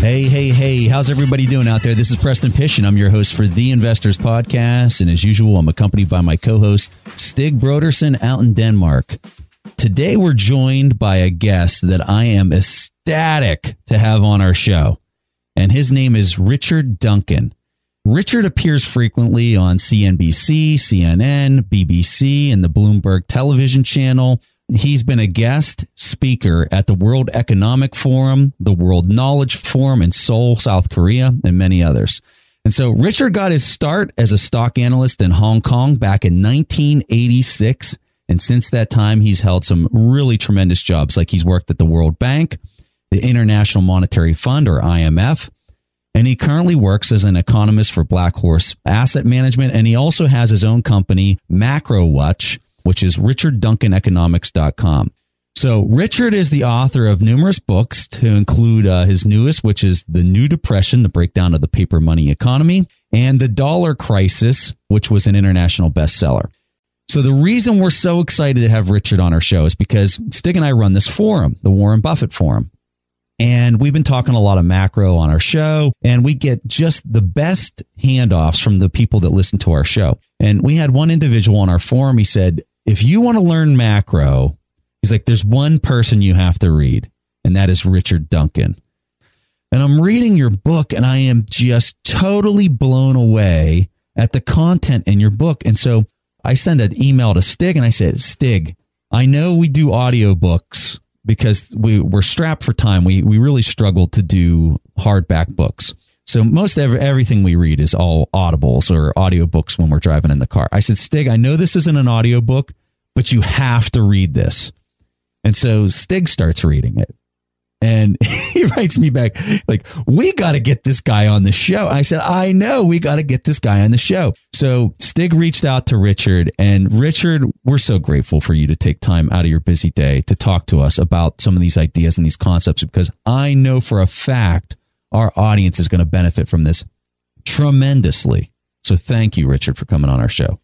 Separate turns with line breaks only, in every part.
Hey, hey, hey, how's everybody doing out there? This is Preston Pysh, and I'm your host for the Investors Podcast. And as usual, I'm accompanied by my co host, Stig Brodersen, out in Denmark. Today, we're joined by a guest that I am ecstatic to have on our show, and his name is Richard Duncan. Richard appears frequently on CNBC, CNN, BBC, and the Bloomberg television channel. He's been a guest speaker at the World Economic Forum, the World Knowledge Forum in Seoul, South Korea, and many others. And so Richard got his start as a stock analyst in Hong Kong back in 1986. And since that time, he's held some really tremendous jobs, like he's worked at the World Bank, the International Monetary Fund, or IMF. And he currently works as an economist for Black Horse Asset Management. And he also has his own company, Macro Watch, which is richardduncaneconomics.com. So, Richard is the author of numerous books to include uh, his newest, which is The New Depression, the breakdown of the paper money economy, and The Dollar Crisis, which was an international bestseller. So, the reason we're so excited to have Richard on our show is because Stig and I run this forum, the Warren Buffett Forum. And we've been talking a lot of macro on our show, and we get just the best handoffs from the people that listen to our show. And we had one individual on our forum, he said, if you want to learn macro, he's like, there's one person you have to read, and that is Richard Duncan. And I'm reading your book, and I am just totally blown away at the content in your book. And so I send an email to Stig and I said, Stig, I know we do audiobooks because we, we're strapped for time. We, we really struggle to do hardback books. So most of everything we read is all audibles or audiobooks when we're driving in the car. I said, Stig, I know this isn't an audiobook, but you have to read this. And so Stig starts reading it. And he writes me back, like, we got to get this guy on the show. I said, I know we got to get this guy on the show. So Stig reached out to Richard, and Richard, we're so grateful for you to take time out of your busy day to talk to us about some of these ideas and these concepts because I know for a fact our audience is going to benefit from this tremendously. So thank you, Richard, for coming on our show.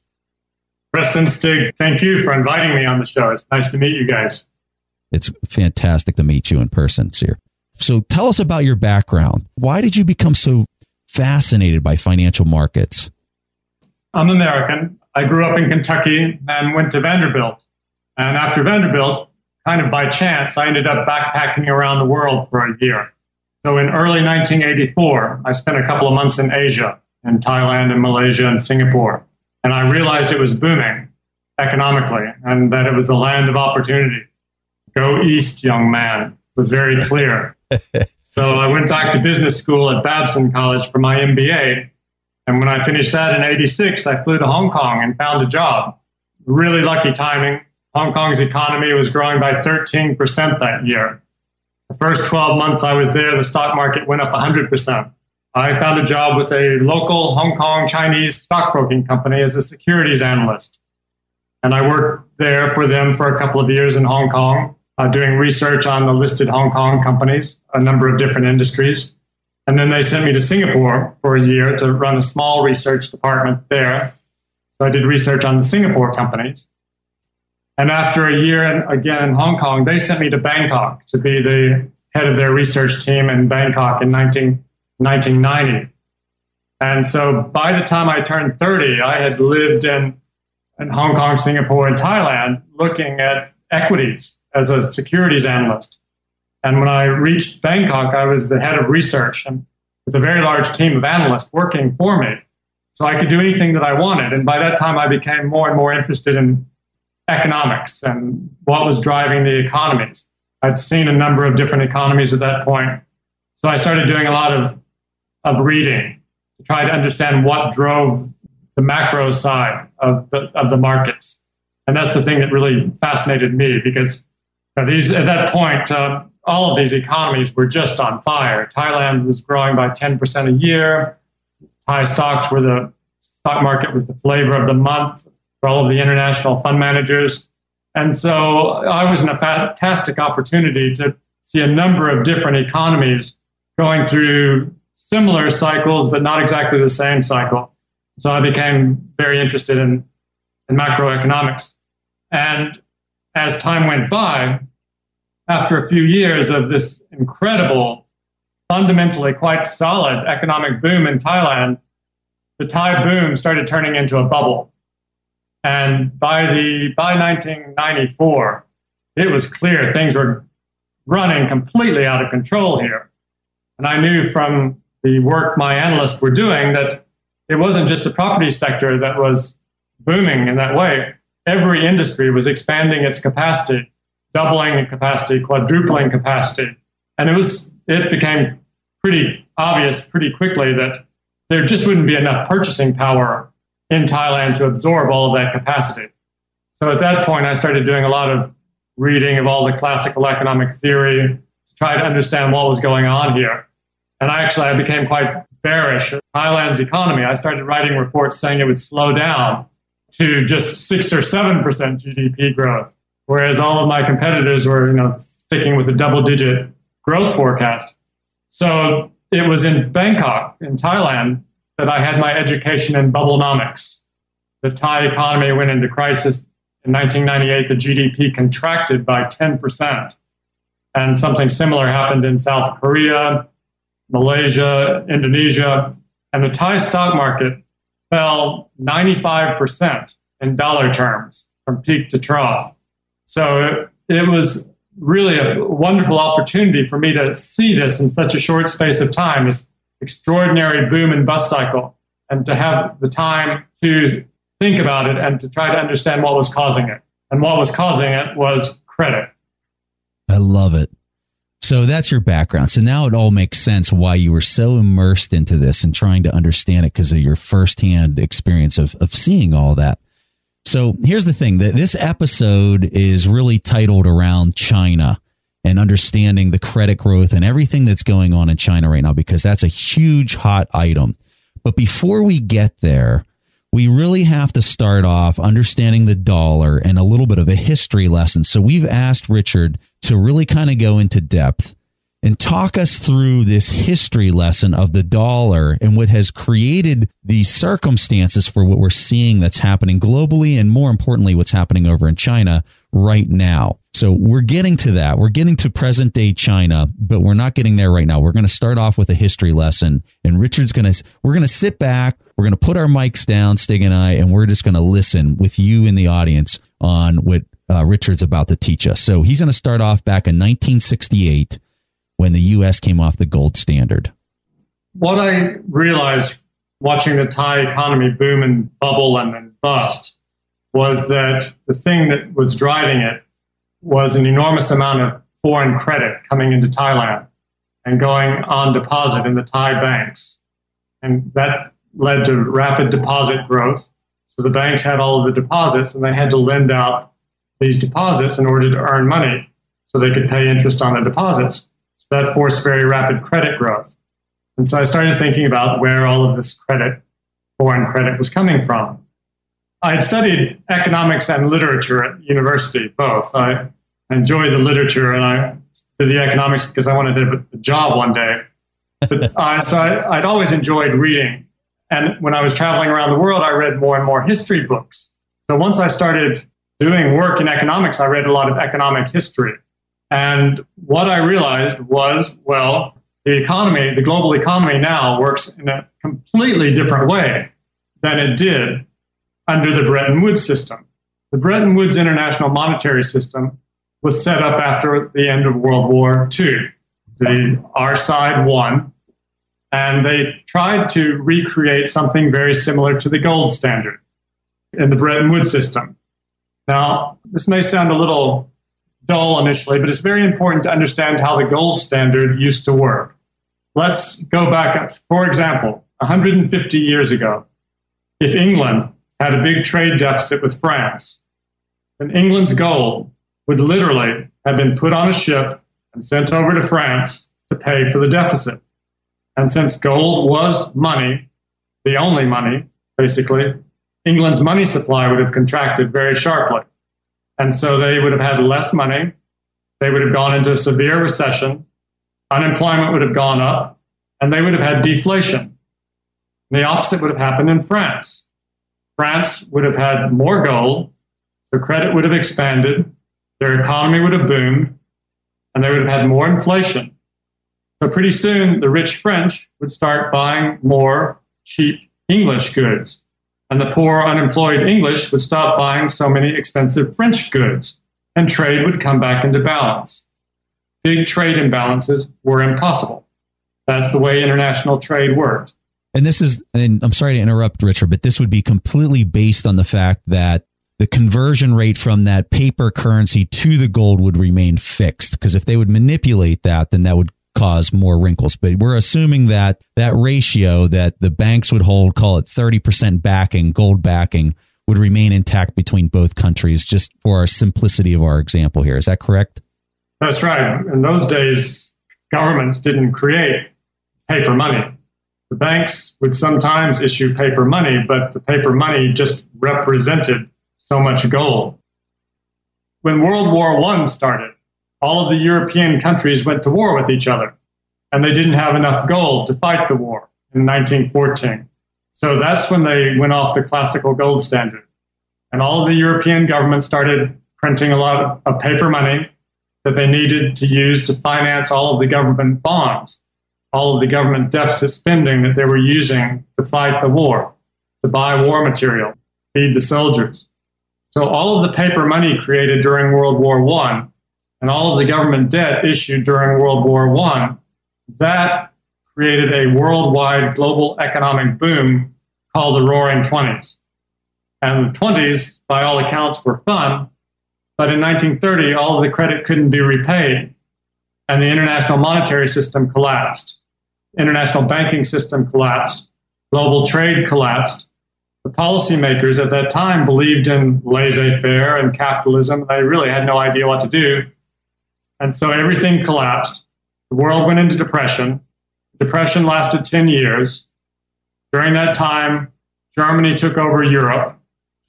Preston Stig, thank you for inviting me on the show. It's nice to meet you guys.
It's fantastic to meet you in person, Sir. So tell us about your background. Why did you become so fascinated by financial markets?
I'm American. I grew up in Kentucky and went to Vanderbilt. And after Vanderbilt, kind of by chance, I ended up backpacking around the world for a year. So in early 1984, I spent a couple of months in Asia, in Thailand and Malaysia and Singapore. And I realized it was booming economically and that it was the land of opportunity. Go east, young man, was very clear. so I went back to business school at Babson College for my MBA. And when I finished that in 86, I flew to Hong Kong and found a job. Really lucky timing. Hong Kong's economy was growing by 13% that year. The first 12 months I was there, the stock market went up 100%. I found a job with a local Hong Kong Chinese stockbroking company as a securities analyst. And I worked there for them for a couple of years in Hong Kong, uh, doing research on the listed Hong Kong companies, a number of different industries. And then they sent me to Singapore for a year to run a small research department there. So I did research on the Singapore companies. And after a year and again in Hong Kong, they sent me to Bangkok to be the head of their research team in Bangkok in 19, 1990. And so by the time I turned 30, I had lived in, in Hong Kong, Singapore, and Thailand looking at equities as a securities analyst. And when I reached Bangkok, I was the head of research and with a very large team of analysts working for me. So I could do anything that I wanted. And by that time, I became more and more interested in economics and what was driving the economies. I'd seen a number of different economies at that point. So I started doing a lot of, of reading to try to understand what drove the macro side of the, of the markets. And that's the thing that really fascinated me because these, at that point, uh, all of these economies were just on fire. Thailand was growing by 10% a year. Thai stocks were the stock market was the flavor of the month for all of the international fund managers. And so I was in a fantastic opportunity to see a number of different economies going through similar cycles, but not exactly the same cycle. So I became very interested in, in macroeconomics. And as time went by, after a few years of this incredible, fundamentally quite solid economic boom in Thailand, the Thai boom started turning into a bubble. And by the by 1994, it was clear things were running completely out of control here. And I knew from the work my analysts were doing that it wasn't just the property sector that was booming in that way. Every industry was expanding its capacity, doubling capacity, quadrupling capacity. And it was it became pretty obvious pretty quickly that there just wouldn't be enough purchasing power in Thailand to absorb all of that capacity. So at that point, I started doing a lot of reading of all the classical economic theory to try to understand what was going on here. And I actually I became quite bearish. Thailand's economy, I started writing reports saying it would slow down to just six or seven percent GDP growth, whereas all of my competitors were, you know, sticking with a double-digit growth forecast. So it was in Bangkok, in Thailand, that I had my education in bubblenomics. The Thai economy went into crisis in 1998. The GDP contracted by 10%. And something similar happened in South Korea, Malaysia, Indonesia. And the Thai stock market fell 95% in dollar terms from peak to trough. So it, was really a wonderful opportunity for me to see this in such a short space of time, extraordinary boom and bust cycle, and to have the time to think about it and to try to understand what was causing it. And what was causing it was credit.
I love it. So that's your background. So now it all makes sense why you were so immersed into this and trying to understand it because of your firsthand experience of, of seeing all that. So here's the thing that this episode is really titled around China and understanding the credit growth and everything that's going on in China right now, because that's a huge hot item. But before we get there, we really have to start off understanding the dollar and a little bit of a history lesson. So we've asked Richard to really kind of go into depth and talk us through this history lesson of the dollar and what has created the circumstances for what we're seeing that's happening globally and more importantly what's happening over in China right now. So we're getting to that. We're getting to present day China, but we're not getting there right now. We're going to start off with a history lesson and Richard's going to we're going to sit back, we're going to put our mics down, Stig and I, and we're just going to listen with you in the audience on what uh, Richard's about to teach us. So he's going to start off back in 1968 when the US came off the gold standard?
What I realized watching the Thai economy boom and bubble and then bust was that the thing that was driving it was an enormous amount of foreign credit coming into Thailand and going on deposit in the Thai banks. And that led to rapid deposit growth. So the banks had all of the deposits and they had to lend out these deposits in order to earn money so they could pay interest on the deposits So that forced very rapid credit growth. And so I started thinking about where all of this credit, foreign credit, was coming from. I had studied economics and literature at university, both. I enjoyed the literature and I did the economics because I wanted to have a job one day. But so I, I'd always enjoyed reading. And when I was traveling around the world, I read more and more history books. So once I started doing work in economics, I read a lot of economic history. And what I realized was, well, the economy, the global economy now works in a completely different way than it did under the Bretton Woods system. The Bretton Woods International Monetary System was set up after the end of World War II. The, our side won, and they tried to recreate something very similar to the gold standard in the Bretton Woods system. Now, this may sound a little dull initially, but it's very important to understand how the gold standard used to work. Let's go back, for example, 150 years ago. If England had a big trade deficit with France, then England's gold would literally have been put on a ship and sent over to France to pay for the deficit. And since gold was money, the only money, basically, England's money supply would have contracted very sharply. And so they would have had less money. They would have gone into a severe recession. Unemployment would have gone up, and they would have had deflation. And the opposite would have happened in France. France would have had more gold, their credit would have expanded, their economy would have boomed, and they would have had more inflation. So pretty soon, the rich French would start buying more cheap English goods, and the poor unemployed English would stop buying so many expensive French goods, and trade would come back into balance. Big trade imbalances were impossible. That's the way international trade worked.
And this is, and I'm sorry to interrupt, Richard, but this would be completely based on the fact that the conversion rate from that paper currency to the gold would remain fixed. Because if they would manipulate that, then that would cause more wrinkles. But we're assuming that that ratio that the banks would hold, call it 30% backing, gold backing, would remain intact between both countries, just for our simplicity of our example here. Is that correct?
That's right. In those days, governments didn't create paper money. The banks would sometimes issue paper money, but the paper money just represented so much gold. When World War I started, all of the European countries went to war with each other, and they didn't have enough gold to fight the war in 1914. So that's when they went off the classical gold standard. And all of the European governments started printing a lot of paper money that they needed to use to finance all of the government bonds all of the government deficit spending that they were using to fight the war, to buy war material, feed the soldiers. So all of the paper money created during World War I and all of the government debt issued during World War I, that created a worldwide global economic boom called the Roaring Twenties. And the 20s, by all accounts, were fun, but in 1930, all of the credit couldn't be repaid, and the international monetary system collapsed international banking system collapsed, global trade collapsed. The policymakers at that time believed in laissez faire and capitalism. They really had no idea what to do. And so everything collapsed. The world went into depression. Depression lasted 10 years. During that time, Germany took over Europe.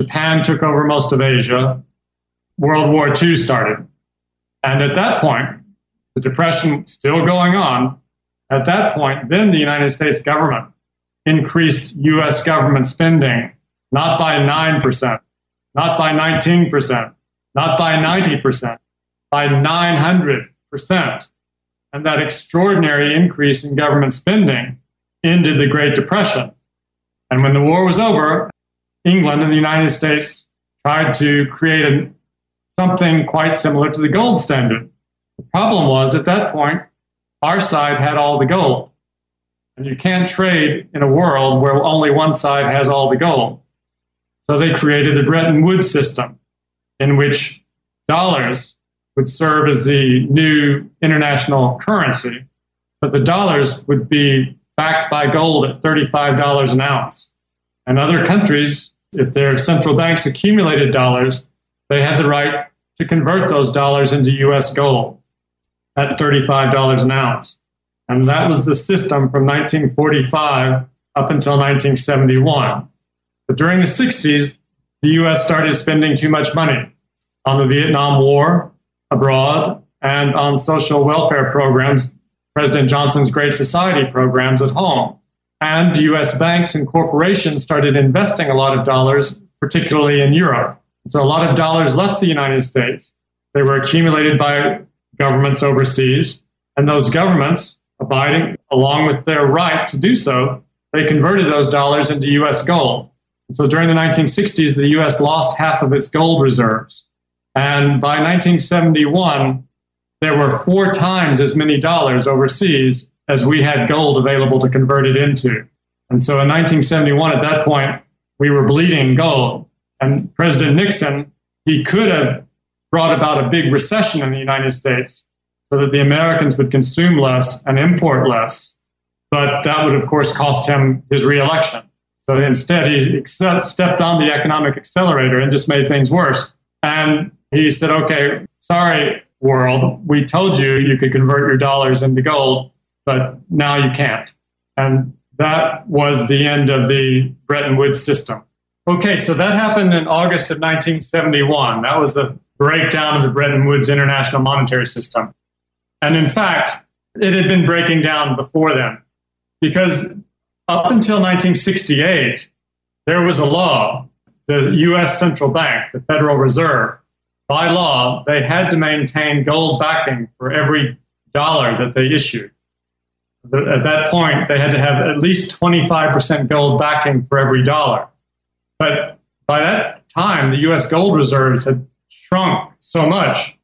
Japan took over most of Asia. World War II started. And at that point, the depression still going on, at that point, then the United States government increased US government spending not by 9%, not by 19%, not by 90%, by 900%. And that extraordinary increase in government spending ended the Great Depression. And when the war was over, England and the United States tried to create a, something quite similar to the gold standard. The problem was at that point, our side had all the gold. And you can't trade in a world where only one side has all the gold. So they created the Bretton Woods system, in which dollars would serve as the new international currency, but the dollars would be backed by gold at $35 an ounce. And other countries, if their central banks accumulated dollars, they had the right to convert those dollars into US gold at $35 an ounce. And that was the system from 1945 up until 1971. But during the 60s, the US started spending too much money on the Vietnam War abroad and on social welfare programs, President Johnson's Great Society programs at home. And US banks and corporations started investing a lot of dollars, particularly in Europe. So a lot of dollars left the United States. They were accumulated by governments overseas, and those governments, abiding along with their right to do so, they converted those dollars into US gold. And so during the 1960s, the US lost half of its gold reserves. And by 1971, there were four times as many dollars overseas as we had gold available to convert it into. And so in 1971, at that point, we were bleeding gold. And President Nixon, he could have brought about a big recession in the United States so that the Americans would consume less and import less. But that would, of course, cost him his reelection. So instead, he stepped on the economic accelerator and just made things worse. And he said, okay, sorry, world, we told you you could convert your dollars into gold, but now you can't. And that was the end of the Bretton Woods system. Okay, so that happened in August of 1971. That was the breakdown of the Bretton Woods international monetary system. And in fact, it had been breaking down before then because up until 1968, there was a law. The US central bank, the Federal Reserve, by law, they had to maintain gold backing for every dollar that they issued. At that point, they had to have at least 25% gold backing for every dollar. But by that time, the US gold reserves had shrunk so much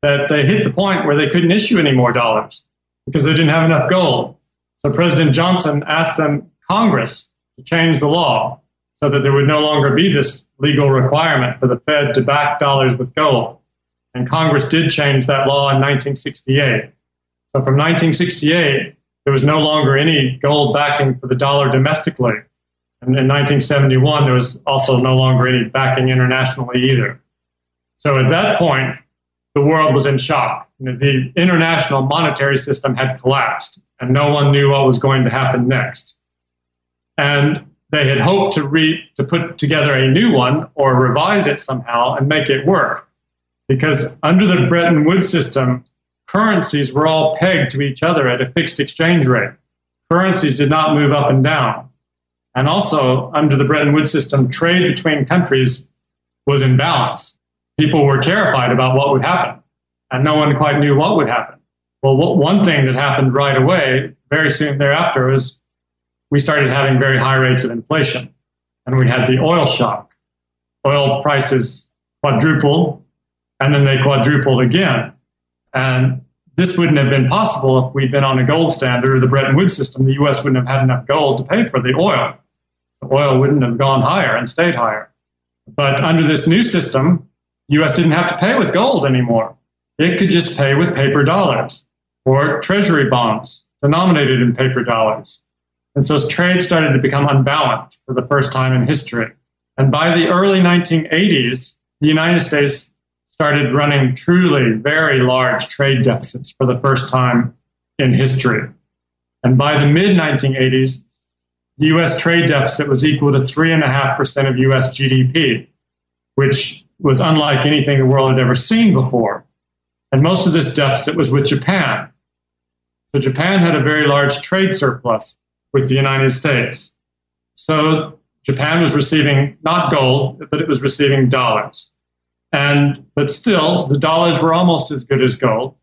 that they hit the point where they couldn't issue any more dollars because they didn't have enough gold. So President Johnson asked them, Congress, to change the law so that there would no longer be this legal requirement for the Fed to back dollars with gold. And Congress did change that law in 1968. So from 1968, there was no longer any gold backing for the dollar domestically. And in 1971, there was also no longer any backing internationally either. So at that point, the world was in shock. The international monetary system had collapsed, and no one knew what was going to happen next. And they had hoped to, re- to put together a new one or revise it somehow and make it work. Because under the Bretton Woods system, currencies were all pegged to each other at a fixed exchange rate. Currencies did not move up and down. And also, under the Bretton Woods system, trade between countries was in balance. People were terrified about what would happen, and no one quite knew what would happen. Well, one thing that happened right away, very soon thereafter, was we started having very high rates of inflation. And we had the oil shock. Oil prices quadrupled, and then they quadrupled again. And this wouldn't have been possible if we'd been on a gold standard or the Bretton Woods system. The US wouldn't have had enough gold to pay for the oil. The oil wouldn't have gone higher and stayed higher. But under this new system, US didn't have to pay with gold anymore. It could just pay with paper dollars or treasury bonds denominated in paper dollars. And so trade started to become unbalanced for the first time in history. And by the early 1980s, the United States started running truly very large trade deficits for the first time in history. And by the mid 1980s, the US trade deficit was equal to 3.5% of US GDP, which was unlike anything the world had ever seen before. And most of this deficit was with Japan. So Japan had a very large trade surplus with the United States. So Japan was receiving not gold, but it was receiving dollars. And but still, the dollars were almost as good as gold.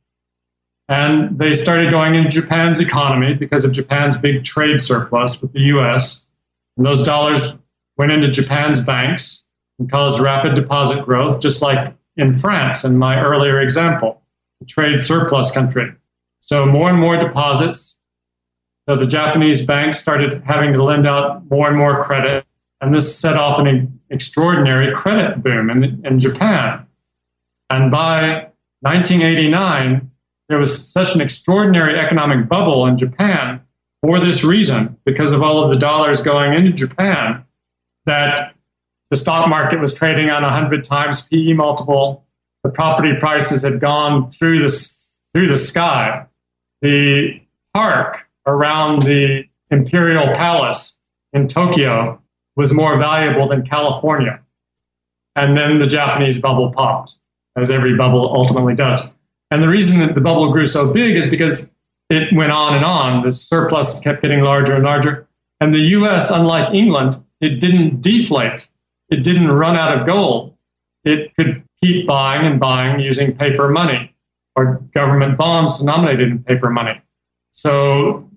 And they started going into Japan's economy because of Japan's big trade surplus with the US. And those dollars went into Japan's banks and caused rapid deposit growth, just like in France in my earlier example, the trade surplus country. So more and more deposits so the Japanese banks started having to lend out more and more credit, and this set off an extraordinary credit boom in, in Japan. And by 1989, there was such an extraordinary economic bubble in Japan for this reason, because of all of the dollars going into Japan, that the stock market was trading on a 100 times PE multiple. The property prices had gone through the, through the sky. The park around the Imperial Palace in Tokyo was more valuable than California. And then the Japanese bubble popped, as every bubble ultimately does. And the reason that the bubble grew so big is because it went on and on. The surplus kept getting larger and larger. And the US, unlike England, it didn't deflate, it didn't run out of gold. It could keep buying and buying using paper money or government bonds denominated in paper money. So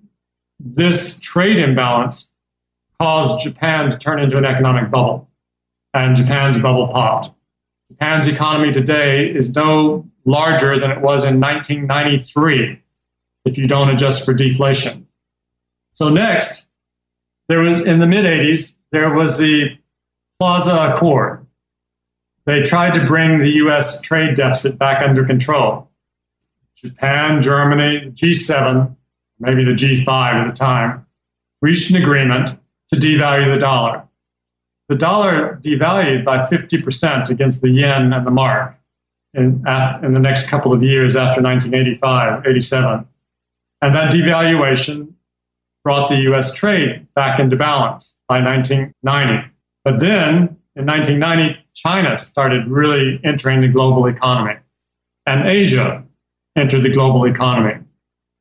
this trade imbalance caused Japan to turn into an economic bubble, and Japan's bubble popped. Japan's economy today is no larger than it was in 1993 if you don't adjust for deflation. So, next, there was in the mid 80s, there was the Plaza Accord. They tried to bring the US trade deficit back under control. Japan, Germany, G7 maybe the G5 at the time, reached an agreement to devalue the dollar. The dollar devalued by 50% against the yen and the mark. in, in the next couple of years after 1985, 87. And that devaluation brought the US trade back into balance by 1990. But then in 1990, China started really entering the global economy, and Asia entered the global economy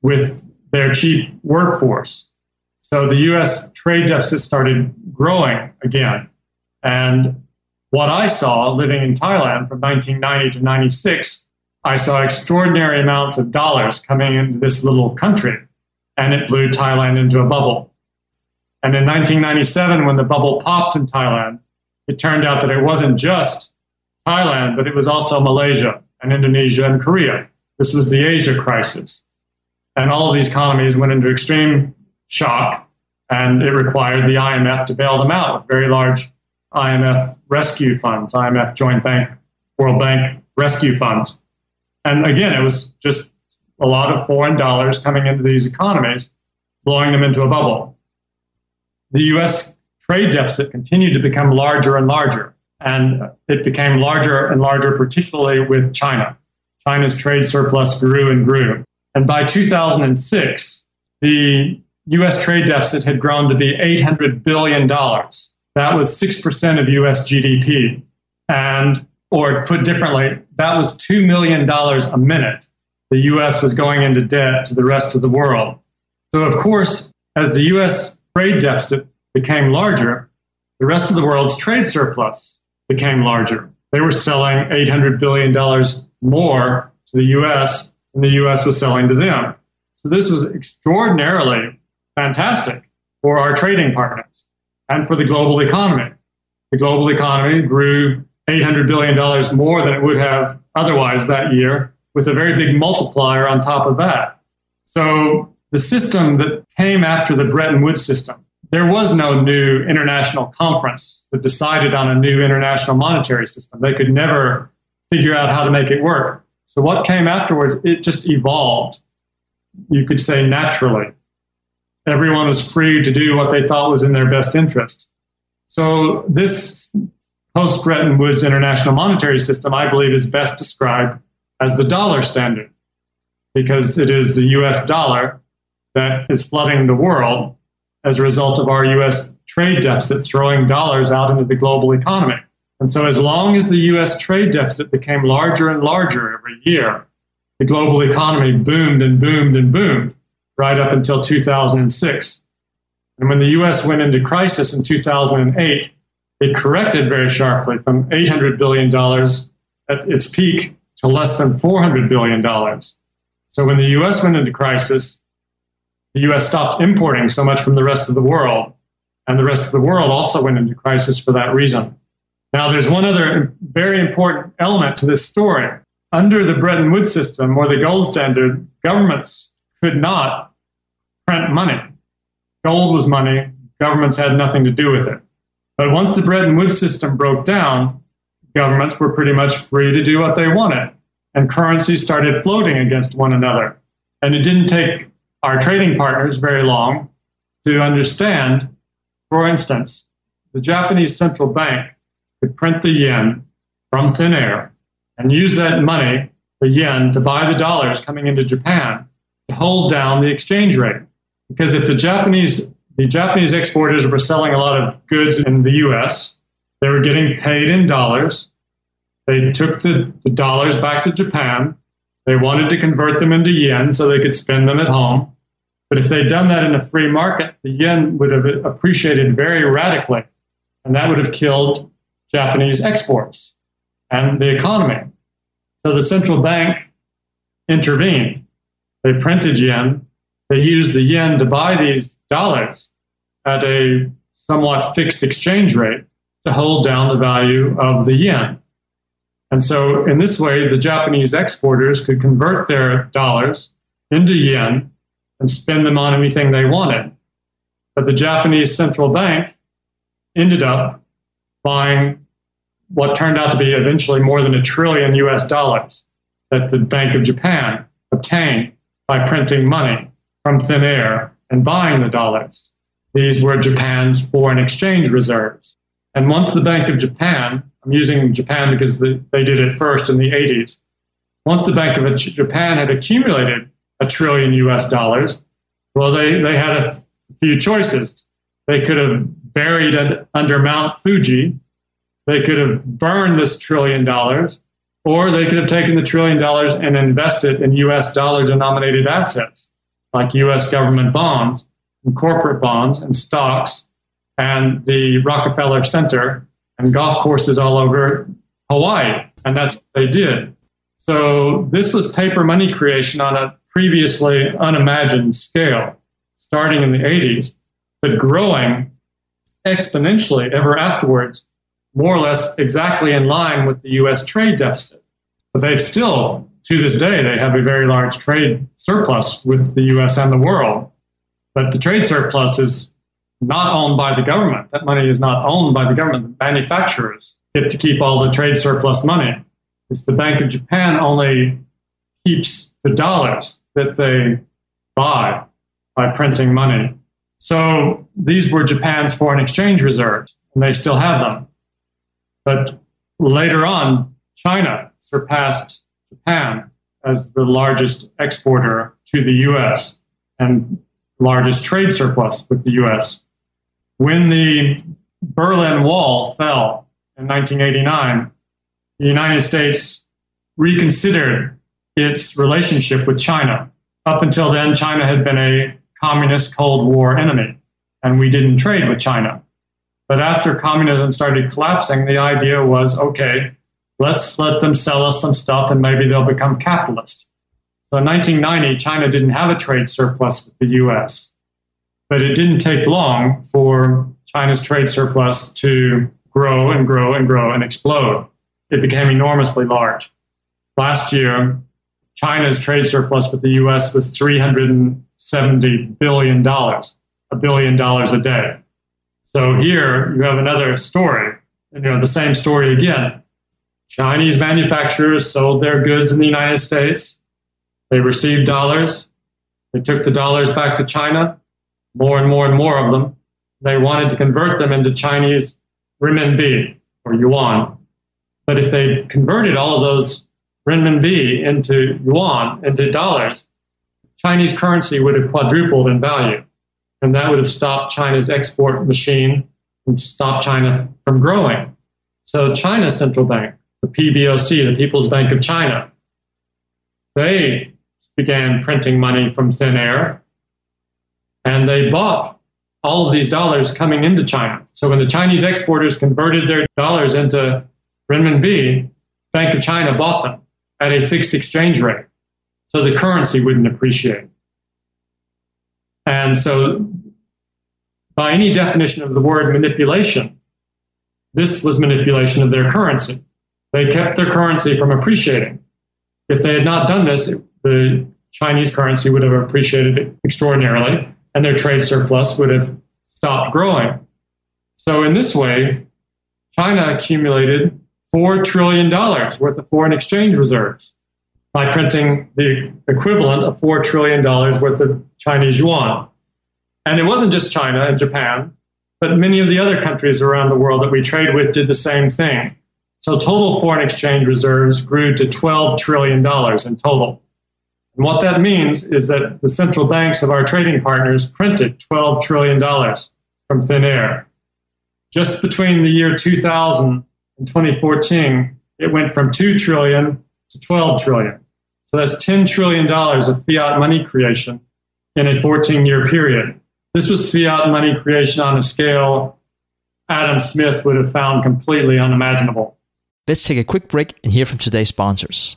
with their cheap workforce. So the US trade deficit started growing again. And what I saw living in Thailand from 1990 to 96, I saw extraordinary amounts of dollars coming into this little country, and it blew Thailand into a bubble. And in 1997, when the bubble popped in Thailand, it turned out that it wasn't just Thailand, but it was also Malaysia and Indonesia and Korea. This was the Asia crisis. And all of these economies went into extreme shock, and it required the IMF to bail them out with very large IMF rescue funds, IMF Joint Bank, World Bank rescue funds. And again, it was just a lot of foreign dollars coming into these economies, blowing them into a bubble. The US trade deficit continued to become larger and larger, and it became larger and larger, particularly with China. China's trade surplus grew and grew. And by 2006, the US trade deficit had grown to be $800 billion. That was 6% of US GDP. And, or put differently, that was $2 million a minute the US was going into debt to the rest of the world. So, of course, as the US trade deficit became larger, the rest of the world's trade surplus became larger. They were selling $800 billion more to the US than the US was selling to them. So, this was extraordinarily fantastic for our trading partners and for the global economy. The global economy grew $800 billion more than it would have otherwise that year, with a very big multiplier on top of that. So the system that came after the Bretton Woods system, there was no new international conference that decided on a new international monetary system. They could never figure out how to make it work. So what came afterwards, it just evolved, you could say naturally everyone was free to do what they thought was in their best interest. So this post Bretton Woods international monetary system, I believe, is best described as the dollar standard because it is the US dollar that is flooding the world as a result of our US trade deficit throwing dollars out into the global economy. And so, as long as the US trade deficit became larger and larger every year, the global economy boomed and boomed and boomed right up until 2006. And when the US went into crisis in 2008, it corrected very sharply from $800 billion at its peak to less than $400 billion. So when the US went into crisis, the US stopped importing so much from the rest of the world, and the rest of the world also went into crisis for that reason. Now, there's one other very important element to this story. Under the Bretton Woods system or the gold standard, governments could not print money. Gold was money, governments had nothing to do with it. But once the Bretton Woods system broke down, governments were pretty much free to do what they wanted, and currencies started floating against one another. And it didn't take our trading partners very long to understand, for instance, the Japanese central bank could print the yen from thin air and use that money, the yen, to buy the dollars coming into Japan to hold down the exchange rate. Because if the Japanese the Japanese exporters were selling a lot of goods in the US, they were getting paid in dollars. They took the, the dollars back to Japan. They wanted to convert them into yen so they could spend them at home. But if they'd done that in a free market, the yen would have appreciated very radically, and that would have killed Japanese exports and the economy. So the central bank intervened. They printed yen they used the yen to buy these dollars at a somewhat fixed exchange rate to hold down the value of the yen. And so, in this way, the Japanese exporters could convert their dollars into yen and spend them on anything they wanted. But the Japanese central bank ended up buying what turned out to be eventually more than a trillion US dollars that the Bank of Japan obtained by printing money from thin air and buying the dollars. These were Japan's foreign exchange reserves. And once the Bank of Japan I'm using Japan because they did it first in the 80s. Once the Bank of Japan had accumulated a trillion US dollars, well, they, they had a few choices. They could have buried it under Mount Fuji. They could have burned this trillion dollars, or they could have taken the trillion dollars and invested in US dollar denominated assets like US government bonds and corporate bonds and stocks and the Rockefeller Center and golf courses all over Hawaii. And that's what they did. So this was paper money creation on a previously unimagined scale, starting in the 80s, but growing exponentially ever afterwards, more or less exactly in line with the US trade deficit. But they've still, to this day, they have a very large trade surplus with the US and the world. But the trade surplus is not owned by the government. That money is not owned by the government. The manufacturers get to keep all the trade surplus money. It's the Bank of Japan only keeps the dollars that they buy by printing money. So these were Japan's foreign exchange reserves, and they still have them. But later on, China surpassed Japan as the largest exporter to the US and largest trade surplus with the US. When the Berlin Wall fell in 1989, the United States reconsidered its relationship with China. Up until then, China had been a communist Cold War enemy, and we didn't trade with China. But after communism started collapsing, the idea was okay, let's let them sell us some stuff and maybe they'll become capitalist. So in 1990, China didn't have a trade surplus with the US. But it didn't take long for China's trade surplus to grow and grow and grow and explode. It became enormously large. Last year, China's trade surplus with the US was $370 billion, a billion dollars a day. So here you have another story, you know, the same story again. Chinese manufacturers sold their goods in the United States. They received dollars. They took the dollars back to China more and more and more of them. They wanted to convert them into Chinese renminbi or yuan. But if they converted all of those renminbi into yuan, into dollars, Chinese currency would have quadrupled in value. And that would have stopped China's export machine and stopped China from growing. So China's central bank, the PBOC, the People's Bank of China, they began printing money from thin air and they bought all of these dollars coming into China. So when the Chinese exporters converted their dollars into renminbi, Bank of China bought them at a fixed exchange rate, so the currency wouldn't appreciate. And so, by any definition of the word manipulation, this was manipulation of their currency. They kept their currency from appreciating. If they had not done this, the Chinese currency would have appreciated extraordinarily and their trade surplus would have stopped growing. So, in this way, China accumulated $4 trillion worth of foreign exchange reserves by printing the equivalent of $4 trillion worth of Chinese yuan. And it wasn't just China and Japan, but many of the other countries around the world that we trade with did the same thing. So total foreign exchange reserves grew to $12 trillion in total. And what that means is that the central banks of our trading partners printed $12 trillion from thin air. Just between the year 2000 and 2014, it went from 2 trillion to 12 trillion. So that's $10 trillion of fiat money creation in a 14 year period. This was fiat money creation on a scale Adam Smith would have found completely unimaginable.
Let's take a quick break and hear from today's sponsors.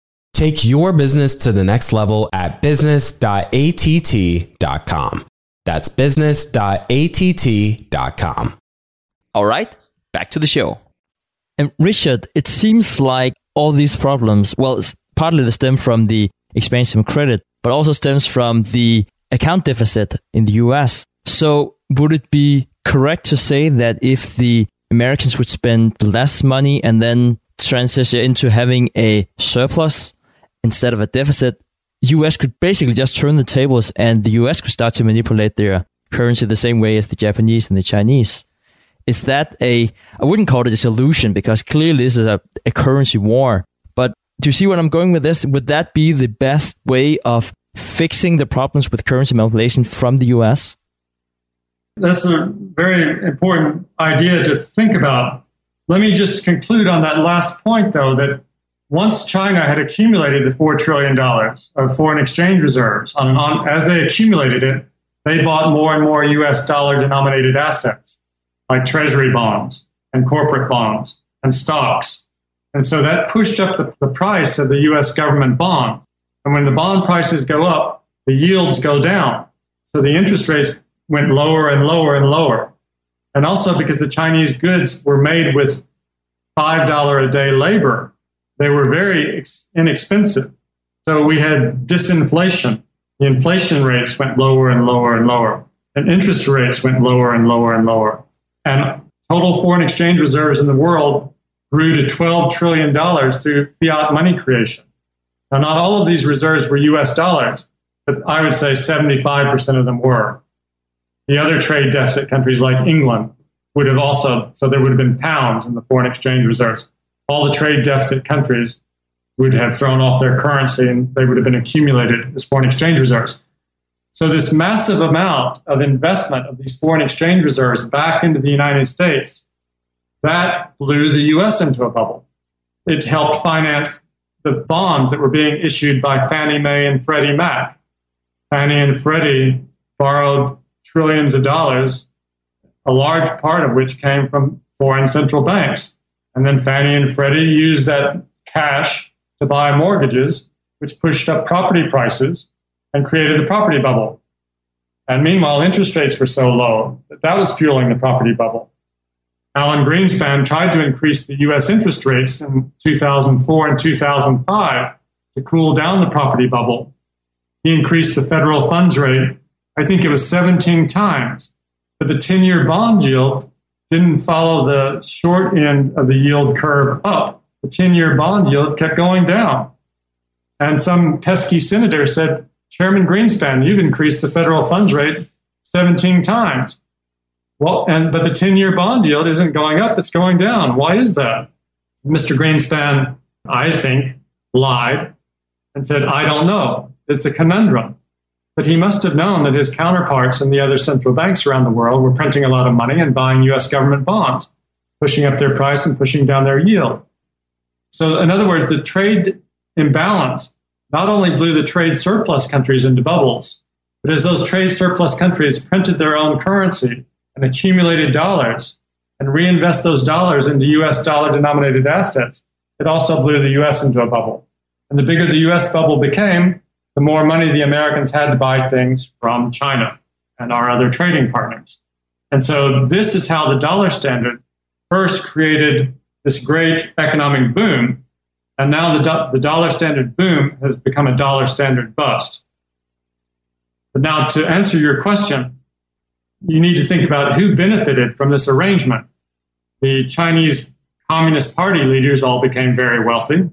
Take your business to the next level at business.att.com. That's business.att.com.
All right, back to the show. And Richard, it seems like all these problems, well, it's partly they stem from the expansion of credit, but also stems from the account deficit in the US. So would it be correct to say that if the Americans would spend less money and then transition into having a surplus instead of a deficit, US could basically just turn the tables and the US could start to manipulate their currency the same way as the Japanese and the Chinese is that a I wouldn't call it a solution because clearly this is a, a currency war. But do you see what I'm going with this? Would that be the best way of fixing the problems with currency manipulation from the US?
That's a very important idea to think about. Let me just conclude on that last point, though, that once China had accumulated the $4 trillion of foreign exchange reserves, on, on as they accumulated it, they bought more and more US dollar denominated assets like treasury bonds and corporate bonds and stocks. And so that pushed up the, the price of the US government bond. And when the bond prices go up, the yields go down. So the interest rates went lower and lower and lower. And also because the Chinese goods were made with $5 a day labor, they were very ex- inexpensive. So we had disinflation. The inflation rates went lower and lower and lower, and interest rates went lower and lower and lower. And total foreign exchange reserves in the world grew to $12 trillion through fiat money creation. Now, not all of these reserves were US dollars, but I would say 75% of them were. The other trade deficit countries like England would have also, so there would have been pounds in the foreign exchange reserves. All the trade deficit countries would have thrown off their currency and they would have been accumulated as foreign exchange reserves. So, this massive amount of investment of these foreign exchange reserves back into the United States, that blew the US into a bubble. It helped finance the bonds that were being issued by Fannie Mae and Freddie Mac. Fannie and Freddie borrowed trillions of dollars, a large part of which came from foreign central banks. And then Fannie and Freddie used that cash to buy mortgages, which pushed up property prices and created the property bubble. And meanwhile, interest rates were so low that that was fueling the property bubble. Alan Greenspan tried to increase the US interest rates in 2004 and 2005 to cool down the property bubble. He increased the federal funds rate, I think it was 17 times, but the 10 year bond yield didn't follow the short end of the yield curve up. The 10 year bond yield kept going down. And some pesky senator said, Chairman Greenspan, you've increased the federal funds rate 17 times. Well, and but the 10-year bond yield isn't going up, it's going down. Why is that? Mr. Greenspan, I think, lied and said, I don't know. It's a conundrum. But he must have known that his counterparts in the other central banks around the world were printing a lot of money and buying US government bonds, pushing up their price and pushing down their yield. So, in other words, the trade imbalance not only blew the trade surplus countries into bubbles, but as those trade surplus countries printed their own currency and accumulated dollars and reinvest those dollars into US dollar denominated assets, it also blew the US into a bubble. And the bigger the US bubble became, the more money the Americans had to buy things from China and our other trading partners. And so this is how the dollar standard first created this great economic boom. And now the, do- the dollar standard boom has become a dollar standard bust. But now, to answer your question, you need to think about who benefited from this arrangement. The Chinese Communist Party leaders all became very wealthy.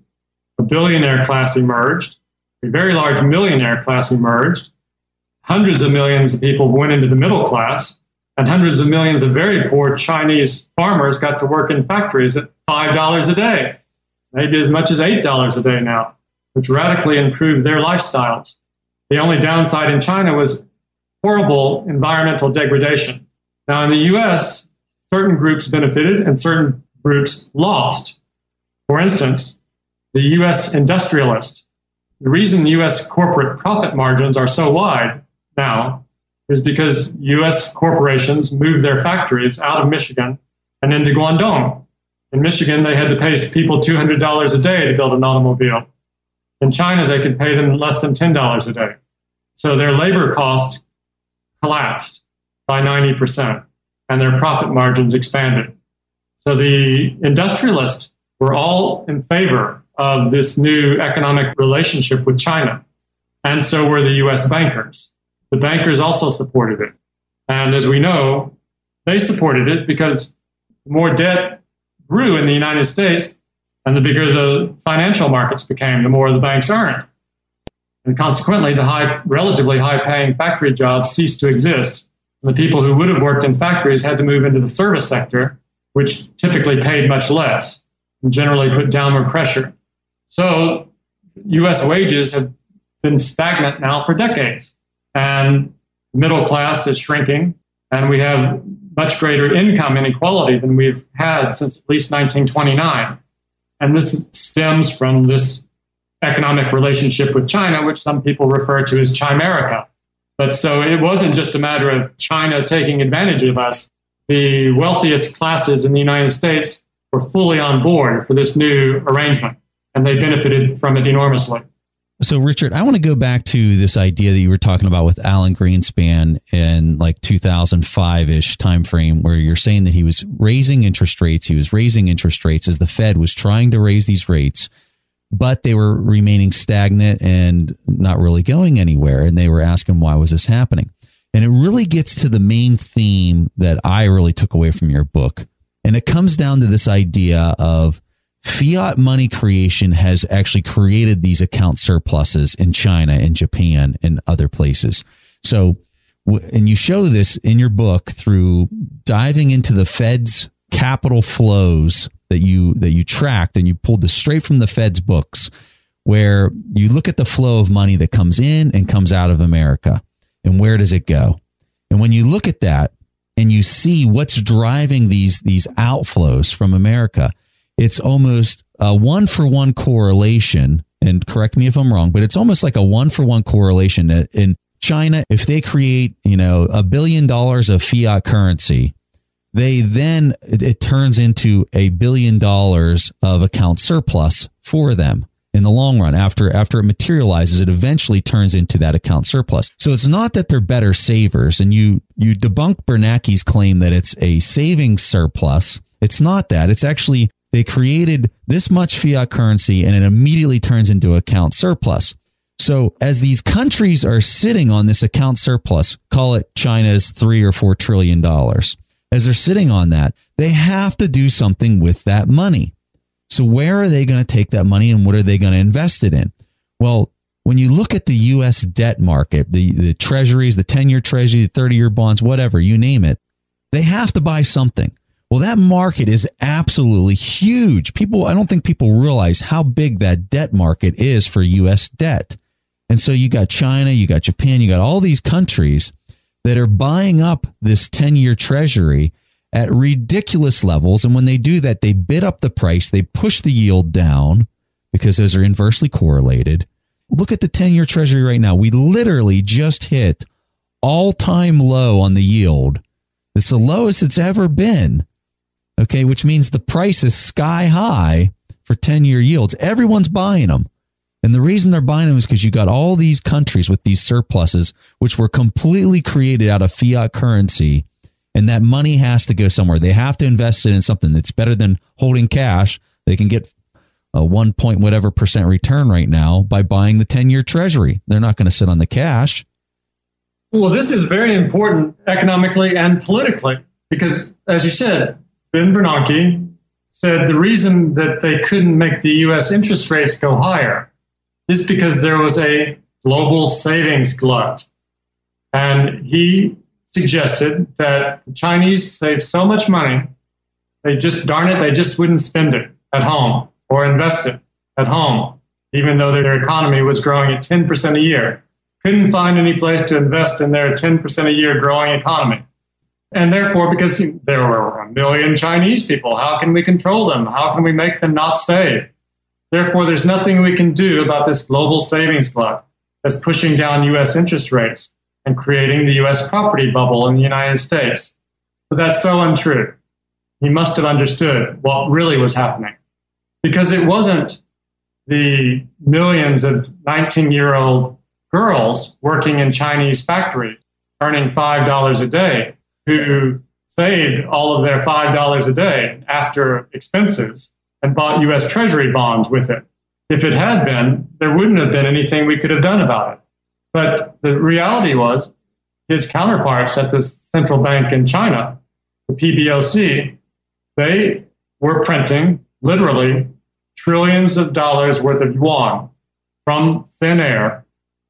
A billionaire class emerged. A very large millionaire class emerged. Hundreds of millions of people went into the middle class, and hundreds of millions of very poor Chinese farmers got to work in factories at $5 a day, maybe as much as $8 a day now, which radically improved their lifestyles. The only downside in China was horrible environmental degradation. Now, in the US, certain groups benefited and certain groups lost. For instance, the US industrialist. The reason US corporate profit margins are so wide now is because US corporations moved their factories out of Michigan and into Guangdong. In Michigan, they had to pay people $200 a day to build an automobile. In China, they could pay them less than $10 a day. So their labor cost collapsed by 90% and their profit margins expanded. So the industrialists were all in favor of this new economic relationship with China. And so were the US bankers. The bankers also supported it. And as we know, they supported it because the more debt grew in the United States and the bigger the financial markets became, the more the banks earned. And consequently, the high, relatively high paying factory jobs ceased to exist. The people who would have worked in factories had to move into the service sector, which typically paid much less and generally put downward pressure. So US wages have been stagnant now for decades. And the middle class is shrinking, and we have much greater income inequality than we've had since at least 1929. And this stems from this economic relationship with China, which some people refer to as Chimerica. But so it wasn't just a matter of China taking advantage of us. The wealthiest classes in the United States were fully on board for this new arrangement, and they benefited from it enormously.
So, Richard, I want to go back to this idea that you were talking about with Alan Greenspan in like 2005 ish timeframe, where you're saying that he was raising interest rates. He was raising interest rates as the Fed was trying to raise these rates, but they were remaining stagnant and not really going anywhere. And they were asking, why was this happening? And it really gets to the main theme that I really took away from your book. And it comes down to this idea of fiat money creation has actually created these account surpluses in China and Japan and other places. So, and you show this in your book through diving into the Fed's capital flows that you that you tracked and you pulled this straight from the Fed's books where you look at the flow of money that comes in and comes out of America and where does it go? And when you look at that and you see what's driving these these outflows from America, it's almost a one for one correlation. And correct me if I'm wrong, but it's almost like a one for one correlation in China. If they create, you know, a billion dollars of fiat currency, they then it turns into a billion dollars of account surplus for them in the long run after after it materializes it eventually turns into that account surplus so it's not that they're better savers and you you debunk bernanke's claim that it's a saving surplus it's not that it's actually they created this much fiat currency and it immediately turns into account surplus. So as these countries are sitting on this account surplus, call it China's three or four trillion dollars, as they're sitting on that, they have to do something with that money. So where are they going to take that money and what are they going to invest it in? Well, when you look at the US debt market, the, the treasuries, the 10 year treasury, the 30 year bonds, whatever, you name it, they have to buy something. Well, that market is absolutely huge. People, I don't think people realize how big that debt market is for US debt. And so you got China, you got Japan, you got all these countries that are buying up this 10 year treasury at ridiculous levels. And when they do that, they bid up the price, they push the yield down because those are inversely correlated. Look at the 10 year treasury right now. We literally just hit all time low on the yield. It's the lowest it's ever been. Okay, which means the price is sky high for 10 year yields. Everyone's buying them. And the reason they're buying them is because you got all these countries with these surpluses, which were completely created out of fiat currency. And that money has to go somewhere. They have to invest it in something that's better than holding cash. They can get a one point whatever percent return right now by buying the 10 year treasury. They're not going to sit on the cash.
Well, this is very important economically and politically because, as you said, Ben Bernanke said the reason that they couldn't make the US interest rates go higher is because there was a global savings glut. And he suggested that the Chinese save so much money, they just, darn it, they just wouldn't spend it at home or invest it at home, even though their economy was growing at 10% a year. Couldn't find any place to invest in their 10% a year growing economy. And therefore, because there were a million Chinese people, how can we control them? How can we make them not save? Therefore, there's nothing we can do about this global savings glut that's pushing down US interest rates and creating the US property bubble in the United States. But that's so untrue. He must have understood what really was happening because it wasn't the millions of 19 year old girls working in Chinese factories earning $5 a day who saved all of their $5 a day after expenses and bought US Treasury bonds with it. If it had been, there wouldn't have been anything we could have done about it. But the reality was his counterparts at the central bank in China, the PBOC, they were printing literally trillions of dollars worth of yuan from thin air,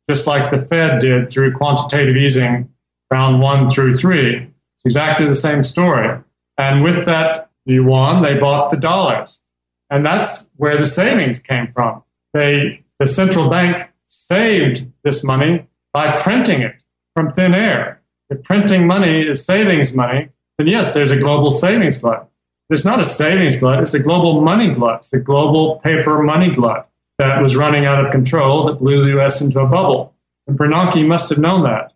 just like the Fed did through quantitative easing round one through three. It's exactly the same story. And with that yuan, they bought the dollars. And that's where the savings came from. They, the central bank saved this money by printing it from thin air. If printing money is savings money, then yes, there's a global savings glut. It's not a savings glut, it's a global money glut. It's a global paper money glut that was running out of control that blew the US into a bubble. And Bernanke must have known that.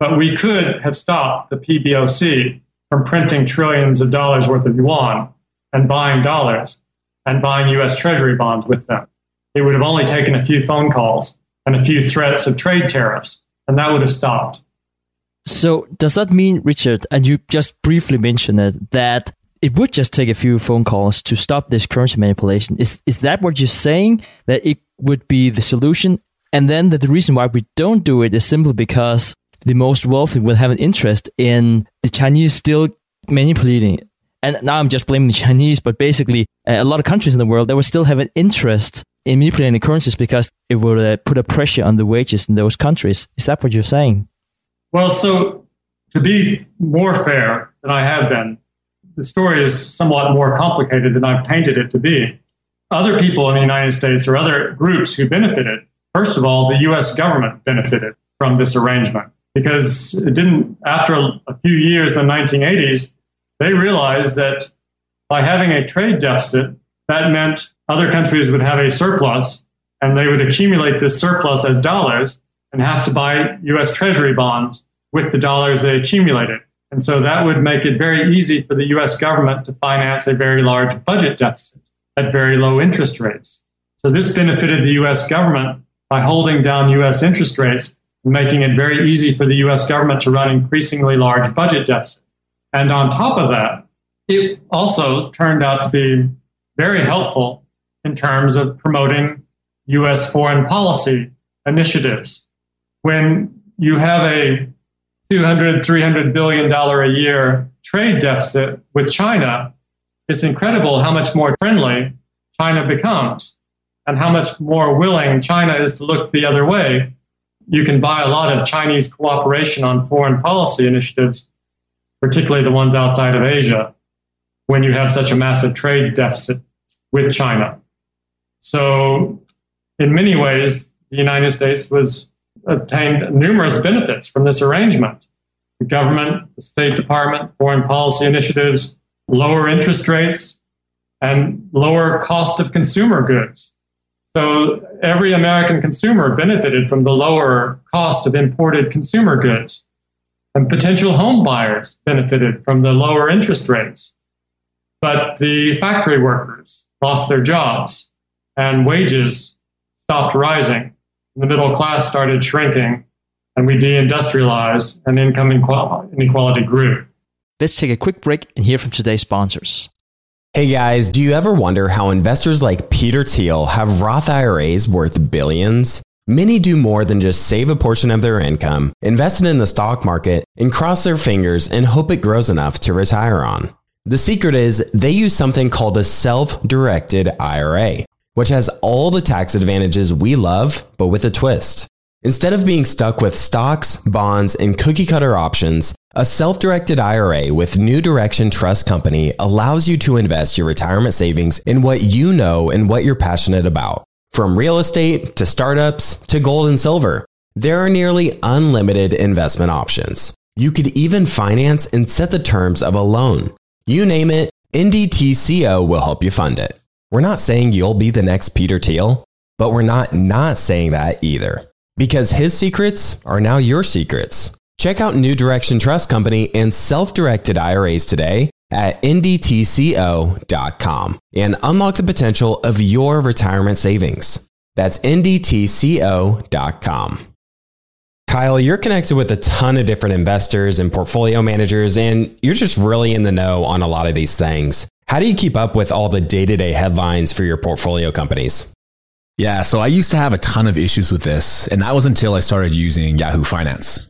But we could have stopped the PBOC from printing trillions of dollars worth of yuan and buying dollars and buying US Treasury bonds with them. It would have only taken a few phone calls and a few threats of trade tariffs, and that would have stopped.
So, does that mean, Richard, and you just briefly mentioned it, that it would just take a few phone calls to stop this currency manipulation? Is, is that what you're saying? That it would be the solution? And then that the reason why we don't do it is simply because the most wealthy will have an interest in the Chinese still manipulating and now I'm just blaming the Chinese, but basically, uh, a lot of countries in the world, they will still have an interest in manipulating the currencies because it will uh, put a pressure on the wages in those countries. Is that what you're saying?
Well, so to be more fair than I have been, the story is somewhat more complicated than I've painted it to be. Other people in the United States or other groups who benefited, first of all, the US government benefited from this arrangement because it didn't, after a few years the 1980s, they realized that by having a trade deficit, that meant other countries would have a surplus and they would accumulate this surplus as dollars and have to buy US Treasury bonds with the dollars they accumulated. And so that would make it very easy for the US government to finance a very large budget deficit at very low interest rates. So this benefited the US government by holding down US interest rates making it very easy for the US government to run increasingly large budget deficits. And on top of that, it also turned out to be very helpful in terms of promoting US foreign policy initiatives. When you have a 200, 300 billion dollar a year trade deficit with China, it's incredible how much more friendly China becomes and how much more willing China is to look the other way. You can buy a lot of Chinese cooperation on foreign policy initiatives particularly the ones outside of Asia, when you have such a massive trade deficit with China. So, in many ways, the United States was obtained numerous benefits from this arrangement. The government, the State Department, foreign policy initiatives, lower interest rates, and lower cost of consumer goods. So every American consumer benefited from the lower cost of imported consumer goods. And potential home buyers benefited from the lower interest rates. But the factory workers lost their jobs and wages stopped rising. The middle class started shrinking and we deindustrialized and income inequality grew.
Let's take a quick break and hear from today's sponsors.
Hey guys, do you ever wonder how investors like Peter Thiel have Roth IRAs worth billions? Many do more than just save a portion of their income, invest it in the stock market, and cross their fingers and hope it grows enough to retire on. The secret is they use something called a self directed IRA, which has all the tax advantages we love, but with a twist. Instead of being stuck with stocks, bonds, and cookie cutter options, a self directed IRA with New Direction Trust Company allows you to invest your retirement savings in what you know and what you're passionate about. From real estate to startups to gold and silver, there are nearly unlimited investment options. You could even finance and set the terms of a loan. You name it, NDTCO will help you fund it. We're not saying you'll be the next Peter Thiel, but we're not not saying that either. Because his secrets are now your secrets. Check out New Direction Trust Company and self directed IRAs today at ndtco.com and unlock the potential of your retirement savings. That's ndtco.com. Kyle, you're connected with a ton of different investors and portfolio managers, and you're just really in the know on a lot of these things. How do you keep up with all the day to day headlines for your portfolio companies?
Yeah, so I used to have a ton of issues with this, and that was until I started using Yahoo Finance.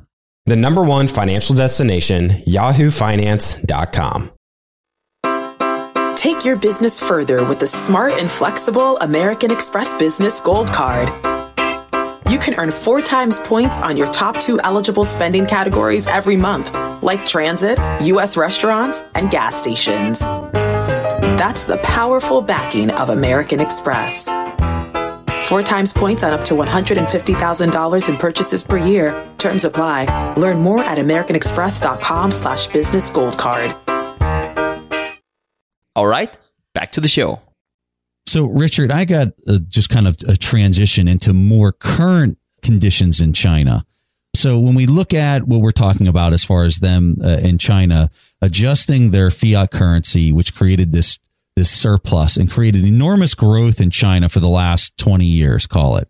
The number one financial destination, yahoofinance.com.
Take your business further with the smart and flexible American Express Business Gold Card. You can earn four times points on your top two eligible spending categories every month, like transit, U.S. restaurants, and gas stations. That's the powerful backing of American Express. Four times points on up to $150,000 in purchases per year. Terms apply. Learn more at americanexpress.com slash business gold card.
All right, back to the show.
So, Richard, I got uh, just kind of a transition into more current conditions in China. So, when we look at what we're talking about as far as them uh, in China adjusting their fiat currency, which created this this surplus and created enormous growth in China for the last 20 years, call it.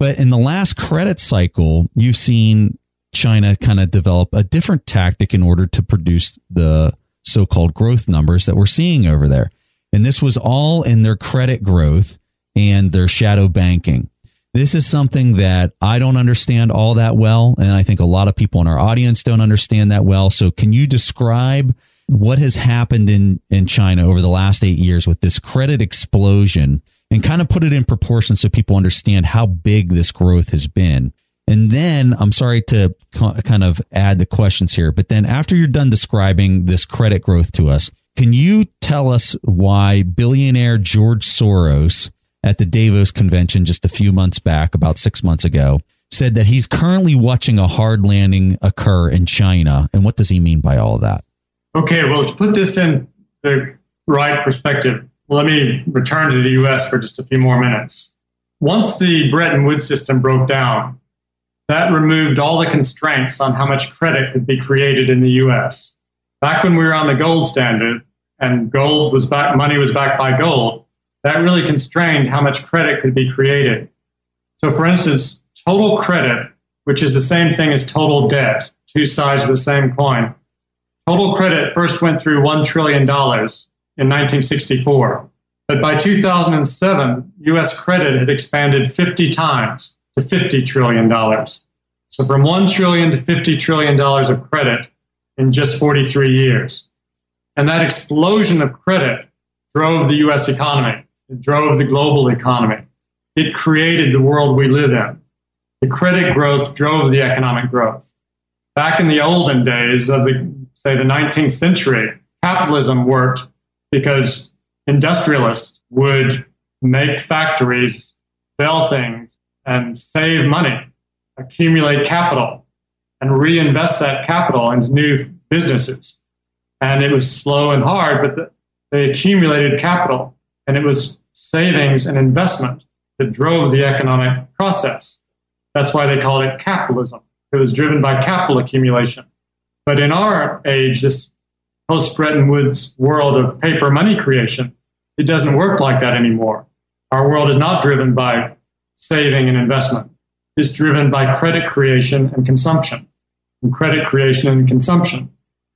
But in the last credit cycle, you've seen China kind of develop a different tactic in order to produce the so called growth numbers that we're seeing over there. And this was all in their credit growth and their shadow banking. This is something that I don't understand all that well. And I think a lot of people in our audience don't understand that well. So, can you describe what has happened in, in China over the last eight years with this credit explosion and kind of put it in proportion so people understand how big this growth has been. And then I'm sorry to kind of add the questions here, but then after you're done describing this credit growth to us, can you tell us why billionaire George Soros at the Davos convention just a few months back, about six months ago, said that he's currently watching a hard landing occur in China? And what does he mean by all that?
Okay, well, to put this in the right perspective, let me return to the US for just a few more minutes. Once the Bretton Woods system broke down, that removed all the constraints on how much credit could be created in the US. Back when we were on the gold standard and gold was back, money was backed by gold, that really constrained how much credit could be created. So, for instance, total credit, which is the same thing as total debt, two sides of the same coin, Total credit first went through $1 trillion in 1964. But by 2007, US credit had expanded 50 times to $50 trillion. So from 1 trillion to 50 trillion dollars of credit in just 43 years. And that explosion of credit drove the US economy. It drove the global economy. It created the world we live in. The credit growth drove the economic growth. Back in the olden days of the, say, the 19th century, capitalism worked because industrialists would make factories, sell things, and save money, accumulate capital, and reinvest that capital into new businesses. And it was slow and hard, but the, they accumulated capital, and it was savings and investment that drove the economic process. That's why they called it capitalism. It was driven by capital accumulation. But in our age, this post Bretton Woods world of paper money creation, it doesn't work like that anymore. Our world is not driven by saving and investment. It's driven by credit creation and consumption, and credit creation and consumption.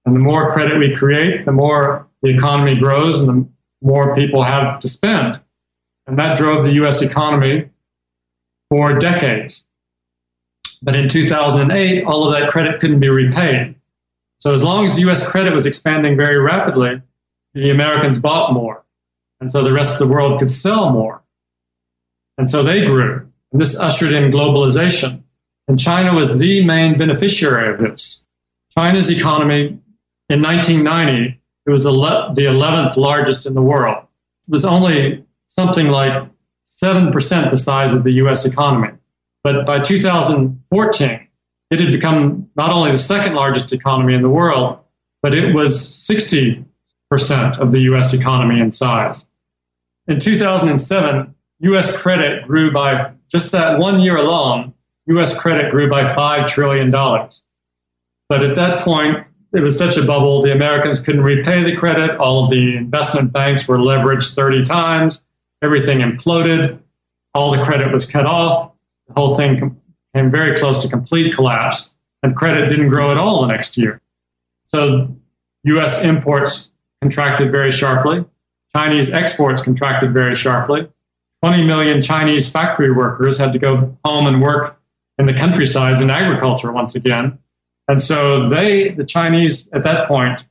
And the more credit we create, the more the economy grows and the more people have to spend. And that drove the US economy for decades. But in 2008, all of that credit couldn't be repaid. So as long as US credit was expanding very rapidly, the Americans bought more. And so the rest of the world could sell more. And so they grew. And this ushered in globalization. And China was the main beneficiary of this. China's economy in 1990, it was the 11th largest in the world. It was only something like 7% the size of the US economy. But by 2014, it had become not only the second largest economy in the world, but it was 60% of the US economy in size. In 2007, US credit grew by just that one year alone, US credit grew by $5 trillion. But at that point, it was such a bubble, the Americans couldn't repay the credit. All of the investment banks were leveraged 30 times. Everything imploded. All the credit was cut off. The whole thing came very close to complete collapse, and credit didn't grow at all the next year. So US imports contracted very sharply. Chinese exports contracted very sharply. 20 million Chinese factory workers had to go home and work in the countrysides in agriculture once again. And so they, the Chinese at that point,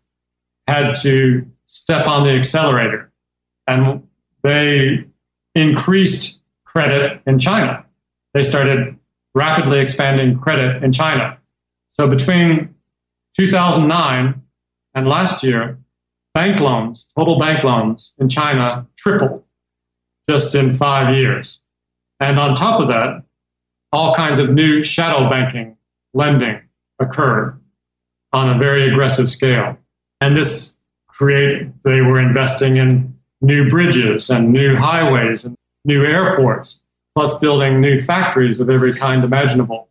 had to step on the accelerator and they increased credit in China. They started rapidly expanding credit in China. So between 2009 and last year, bank loans, total bank loans in China tripled just in five years. And on top of that, all kinds of new shadow banking lending occurred on a very aggressive scale. And this created, they were investing in new bridges and new highways and new airports, plus building new factories of every kind imaginable.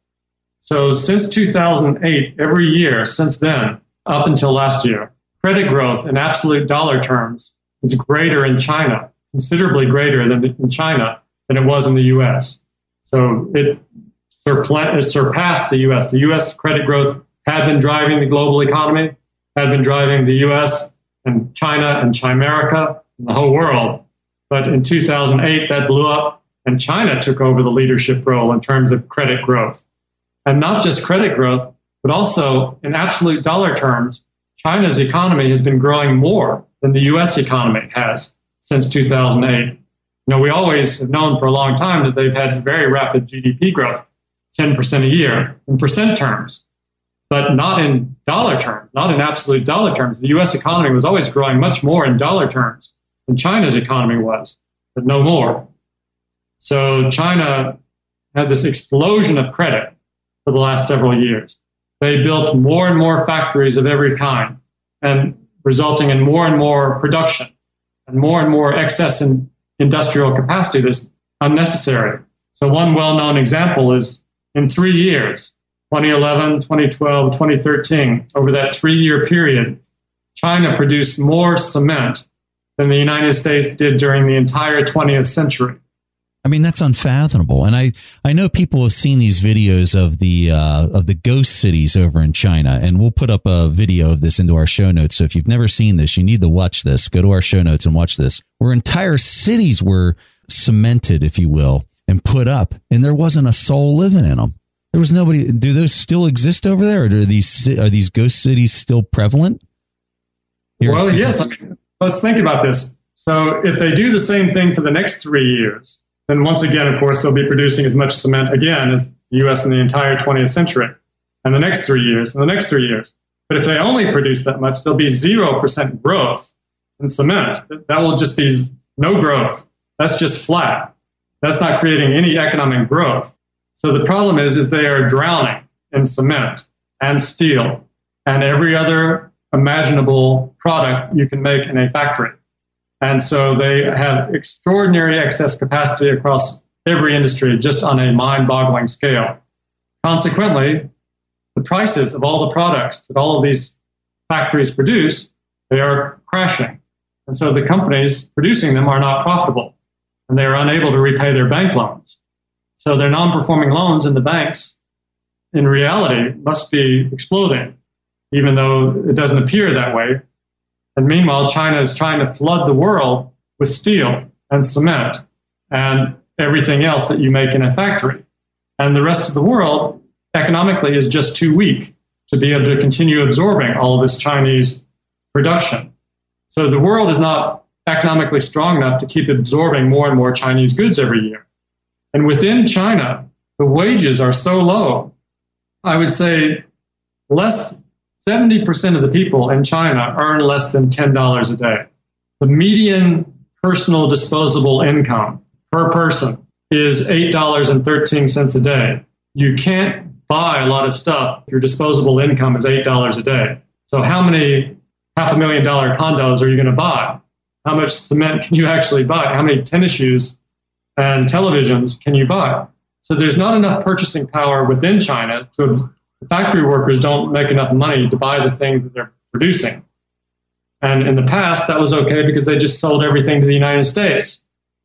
So since 2008, every year since then, up until last year, credit growth in absolute dollar terms is greater in China considerably greater than in China than it was in the US. So it, it surpassed the US. The US credit growth had been driving the global economy, had been driving the US and China and Chimerica and the whole world. But in 2008, that blew up, and China took over the leadership role in terms of credit growth. And not just credit growth, but also in absolute dollar terms, China's economy has been growing more than the US economy has since 2008. You know, we always have known for a long time that they've had very rapid GDP growth, 10% a year in percent terms, but not in dollar terms, not in absolute dollar terms. The US economy was always growing much more in dollar terms than China's economy was, but no more. So China had this explosion of credit for the last several years. They built more and more factories of every kind and resulting in more and more production and more and more excess in industrial capacity that's unnecessary. So, one well known example is in three years 2011, 2012, 2013, over that three year period, China produced more cement than the United States did during the entire 20th century.
I mean, that's unfathomable. And I, I know people have seen these videos of the uh, of the ghost cities over in China, and we'll put up a video of this into our show notes. So if you've never seen this, you need to watch this. Go to our show notes and watch this. Where entire cities were cemented, if you will, and put up, and there wasn't a soul living in them. There was nobody. Do those still exist over there, or are these are these ghost cities still prevalent? Here
well, yes. I mean, let's think about this. So if they do the same thing for the next three years, then once again, of course, they'll be producing as much cement again as the U.S. in the entire 20th century, and the next three years, and the next three years. But if they only produce that much, there'll be zero percent growth in cement. That will just be no growth. That's just flat. That's not creating any economic growth. So the problem is, is they are drowning in cement and steel and every other imaginable product you can make in a factory. And so they have extraordinary excess capacity across every industry just on a mind boggling scale. Consequently, the prices of all the products that all of these factories produce, they are crashing. And so the companies producing them are not profitable and they are unable to repay their bank loans. So their non performing loans in the banks, in reality, must be exploding, even though it doesn't appear that way. And meanwhile, China is trying to flood the world with steel and cement and everything else that you make in a factory. And the rest of the world economically is just too weak to be able to continue absorbing all this Chinese production. So the world is not economically strong enough to keep absorbing more and more Chinese goods every year. And within China, the wages are so low. I would say less 70% of the people in China earn less than $10 a day. The median personal disposable income per person is $8.13 a day. You can't buy a lot of stuff if your disposable income is $8 a day. So, how many half a million dollar condos are you going to buy? How much cement can you actually buy? How many tennis shoes and televisions can you buy? So, there's not enough purchasing power within China to factory workers don't make enough money to buy the things that they're producing. And in the past, that was okay because they just sold everything to the United States.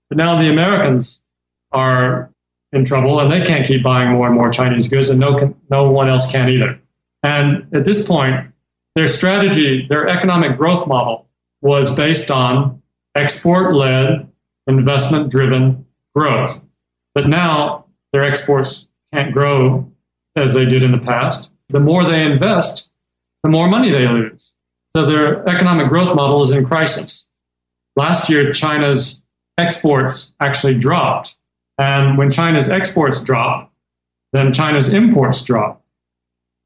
But now the Americans are in trouble and they can't keep buying more and more Chinese goods, and no, no one else can either. And at this point, their strategy, their economic growth model was based on export led, investment driven growth. But now their exports can't grow as they did in the past. The more they invest, the more money they lose. So their economic growth model is in crisis. Last year, China's exports actually dropped. And when China's exports drop, then China's imports drop.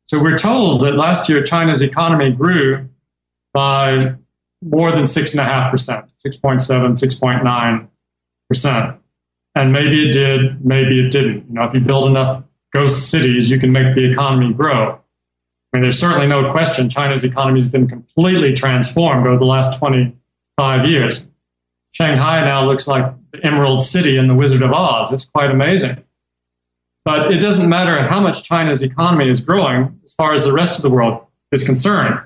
So we're told that last year China's economy grew by more than 6.5%, 6.7, 6.9%. And maybe it did, maybe it didn't. You know, if you build enough ghost cities, you can make the economy grow. I mean, there's certainly no question China's economy has been completely transformed over the last 25 years. Shanghai now looks like the Emerald City in The Wizard of Oz. It's quite amazing. But it doesn't matter how much China's economy is growing as far as the rest of the world is concerned.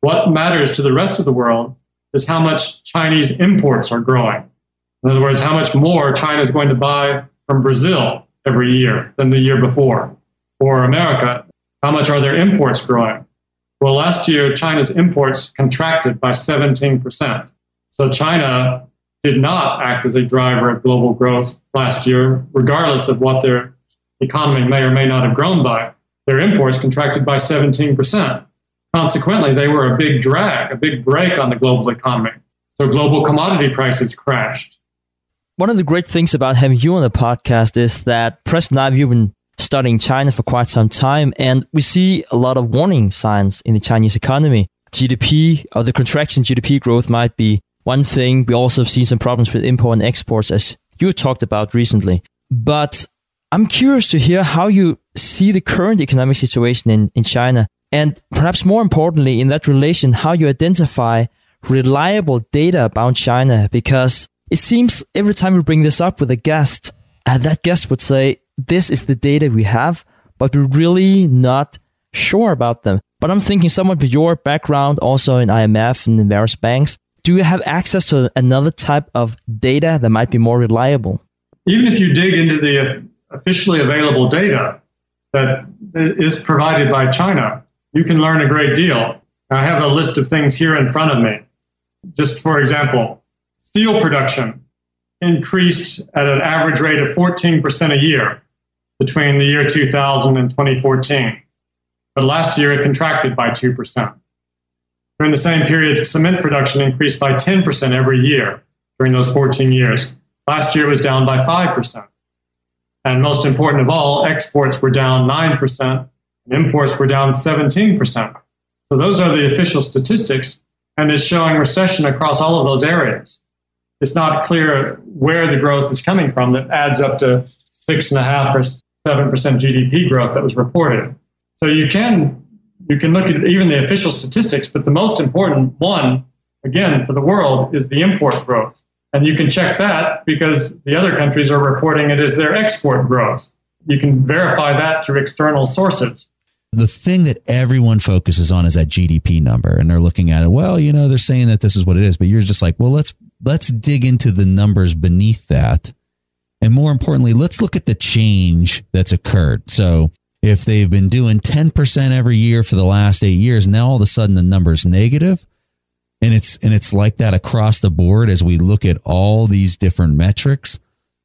What matters to the rest of the world is how much Chinese imports are growing. In other words, how much more China is going to buy from Brazil every year than the year before. Or America, how much are their imports growing? Well, last year, China's imports contracted by 17%. So China did not act as a driver of global growth last year, regardless of what their economy may or may not have grown by. Their imports contracted by 17%. Consequently, they were a big drag, a big brake on the global economy. So global commodity prices crashed.
One of the great things about having you on the podcast is that Preston and I have been studying China for quite some time, and we see a lot of warning signs in the Chinese economy. GDP or uh, the contraction GDP growth might be one thing. We also have seen some problems with import and exports, as you talked about recently. But I'm curious to hear how you see the current economic situation in, in China. And perhaps more importantly, in that relation, how you identify reliable data about China. Because it seems every time we bring this up with a guest, uh, that guest would say, This is the data we have, but we're really not sure about them. But I'm thinking, someone with your background, also in IMF and in various banks, do you have access to another type of data that might be more reliable?
Even if you dig into the officially available data that is provided by China, you can learn a great deal. I have a list of things here in front of me. Just for example, steel production increased at an average rate of 14% a year between the year 2000 and 2014. But last year it contracted by 2%. During the same period, cement production increased by 10% every year during those 14 years. Last year it was down by 5%. And most important of all, exports were down 9% and imports were down 17%. So those are the official statistics, and it's showing recession across all of those areas. It's not clear where the growth is coming from that adds up to six and a half or seven percent GDP growth that was reported. So you can you can look at even the official statistics, but the most important one, again, for the world is the import growth. And you can check that because the other countries are reporting it as their export growth. You can verify that through external sources.
The thing that everyone focuses on is that GDP number and they're looking at it, well, you know, they're saying that this is what it is, but you're just like, well, let's let's dig into the numbers beneath that. And more importantly, let's look at the change that's occurred. So if they've been doing 10% every year for the last eight years, now all of a sudden the number's negative, and it's and it's like that across the board as we look at all these different metrics.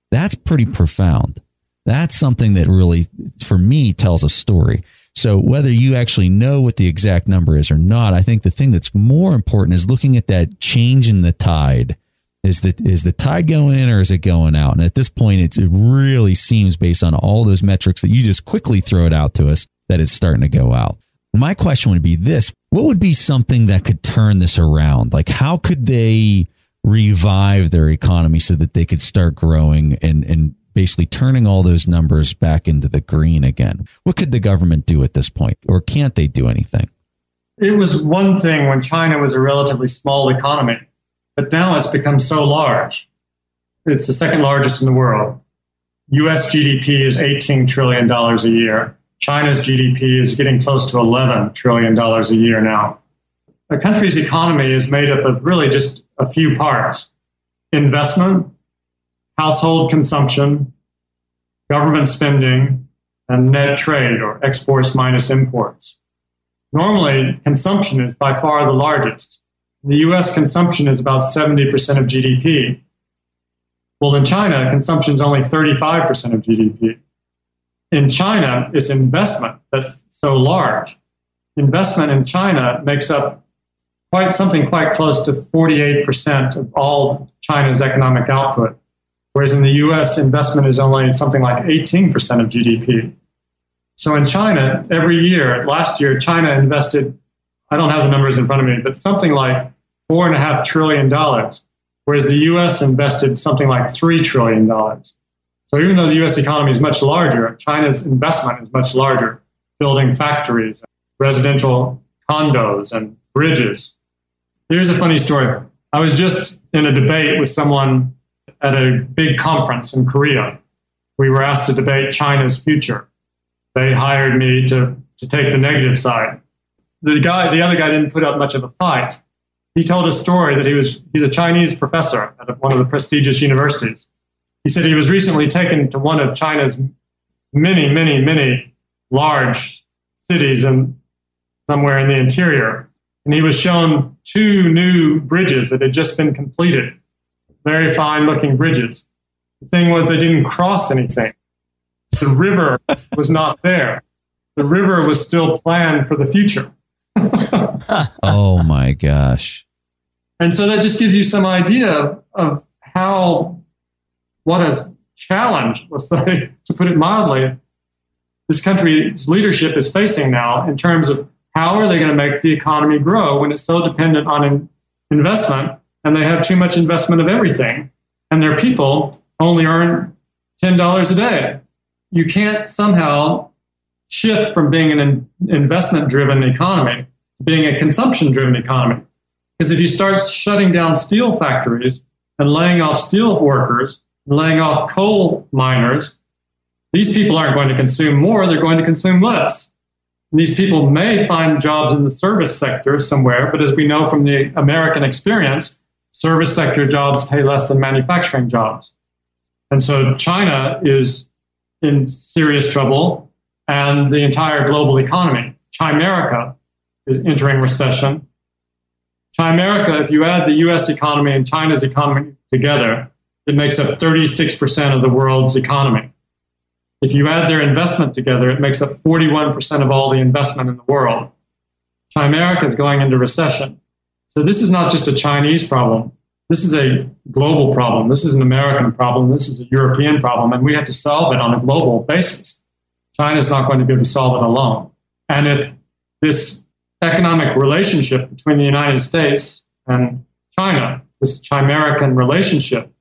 That's pretty profound. That's something that really for me tells a story. So whether you actually know what the exact number is or not i think the thing that's more important is looking at that change in the tide is the is the tide going in or is it going out and at this point it really seems based on all those metrics that you just quickly throw it out to us that it's starting to go out my question would be this what would be something that could turn this around? Like, how could they revive their economy so that they could start growing and, and basically turning all those numbers back into the green again? What could the government do at this point, or can't they do anything?
It was one thing when China was a relatively small economy, but now it's become so large. It's the second largest in the world. US GDP is $18 trillion a year. China's GDP is getting close to $11 trillion a year now. A country's economy is made up of really just a few parts investment, household consumption, government spending, and net trade or exports minus imports. Normally, consumption is by far the largest. The US, consumption is about 70% of GDP. Well, in China, consumption is only 35% of GDP in China it's investment that's so large. Investment in China makes up quite something quite close to 48% of all China's economic output, whereas in the US, investment is only something like 18% of GDP. So in China, every year, last year, China invested, I don't have the numbers in front of me, but something like four and a half trillion dollars, whereas the US invested something like $3 trillion. So even though the US economy is much larger, China's investment is much larger, building factories, residential condos, and bridges. Here's a funny story. I was just in a debate with someone at a big conference in Korea. We were asked to debate China's future. They hired me to, to take the negative side. The guy, the other guy didn't put up much of a fight. He told a story that he was he's a Chinese professor at one of the prestigious universities he said he was recently taken to one of China's many, many, many large cities and somewhere in the interior. And he was shown two new bridges that had just been completed, very fine looking bridges. The thing was, they didn't cross anything. The river was not there. The river was still planned for the future.
oh my gosh.
And so that just gives you some idea of how what a challenge, let's say, to put it mildly, this country's leadership is facing now in terms of how are they going to make the economy grow when it's so dependent on investment and they have too much investment of everything and their people only earn $10 a day. You can't somehow shift from being an investment driven economy to being a consumption driven economy. Because if you start shutting down steel factories and laying off steel workers, laying off coal miners, these people aren't going to consume more, they're going to consume less. And these people may find jobs in the service sector somewhere, but as we know from the American experience, service sector jobs pay less than manufacturing jobs. And so China is in serious trouble, and the entire global economy. Chimerica is entering recession. Chimerica, if you add the US economy and China's economy together, it makes up 36% of the world's economy. If you add their investment together, it makes up 41% of all the investment in the world. Chimerica is going into recession. So this is not just a Chinese problem. This is a global problem. This is an American problem. This is a European problem, and we have to solve it on a global basis. China is not going to be able to solve it alone. And if this economic relationship between the United States and China, this chimerican relationship,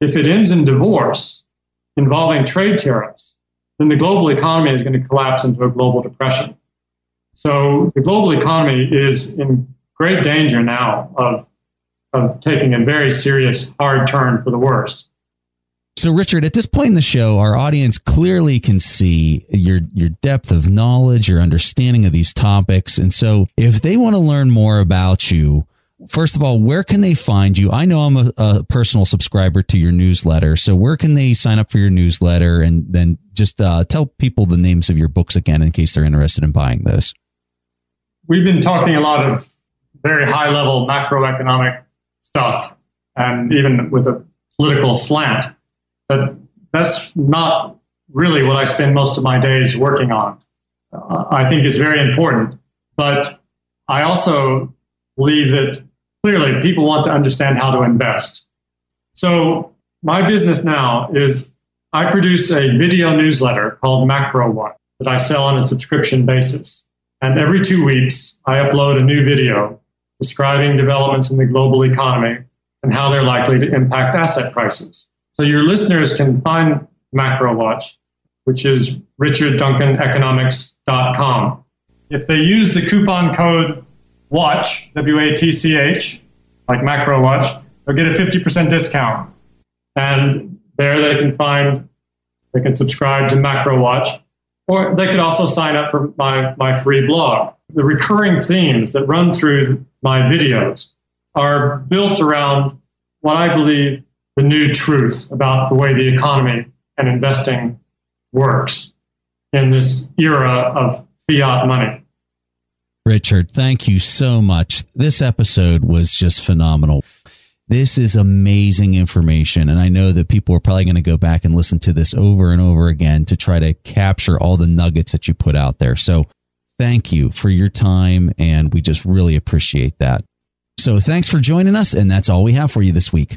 if it ends in divorce involving trade tariffs, then the global economy is going to collapse into a global depression. So the global economy is in great danger now of, of taking a very serious hard turn for the worst.
So, Richard, at this point in the show, our audience clearly can see your your depth of knowledge, your understanding of these topics, and so if they want to learn more about you, first of all, where can they find you? I know I'm a, a, personal subscriber to your newsletter, so where can they sign up for your newsletter, and then just uh, tell people the names of your books again in case they're interested in buying those.
We've been talking a lot of very high level macroeconomic stuff, and even with a political slant. But that's not really what I spend most of my days working on. Uh, I think is very important. But I also believe that clearly people want to understand how to invest. So my business now is I produce a video newsletter called Macro Watch that I sell on a subscription basis. And every two weeks, I upload a new video describing developments in the global economy and how they're likely to impact asset prices. So your listeners can find Macro Watch, which is richardduncaneconomics.com. If they use the coupon code WATCH, W A T C H, like Macro Watch, they'll get a 50% discount. And there they can find, they can subscribe to Macro Watch, or they could also sign up for my, my free blog. The recurring themes that run through my videos are built around what I believe the new truth about the way the economy and investing works in this era of fiat money.
Richard, thank you so much. This episode was just phenomenal. This is amazing information. And I know that people are probably going to go back and listen to this over and over again to try to capture all the nuggets that you put out there. So thank you for your time. And we just really appreciate that. So thanks for joining us. And that's all we have for you this week.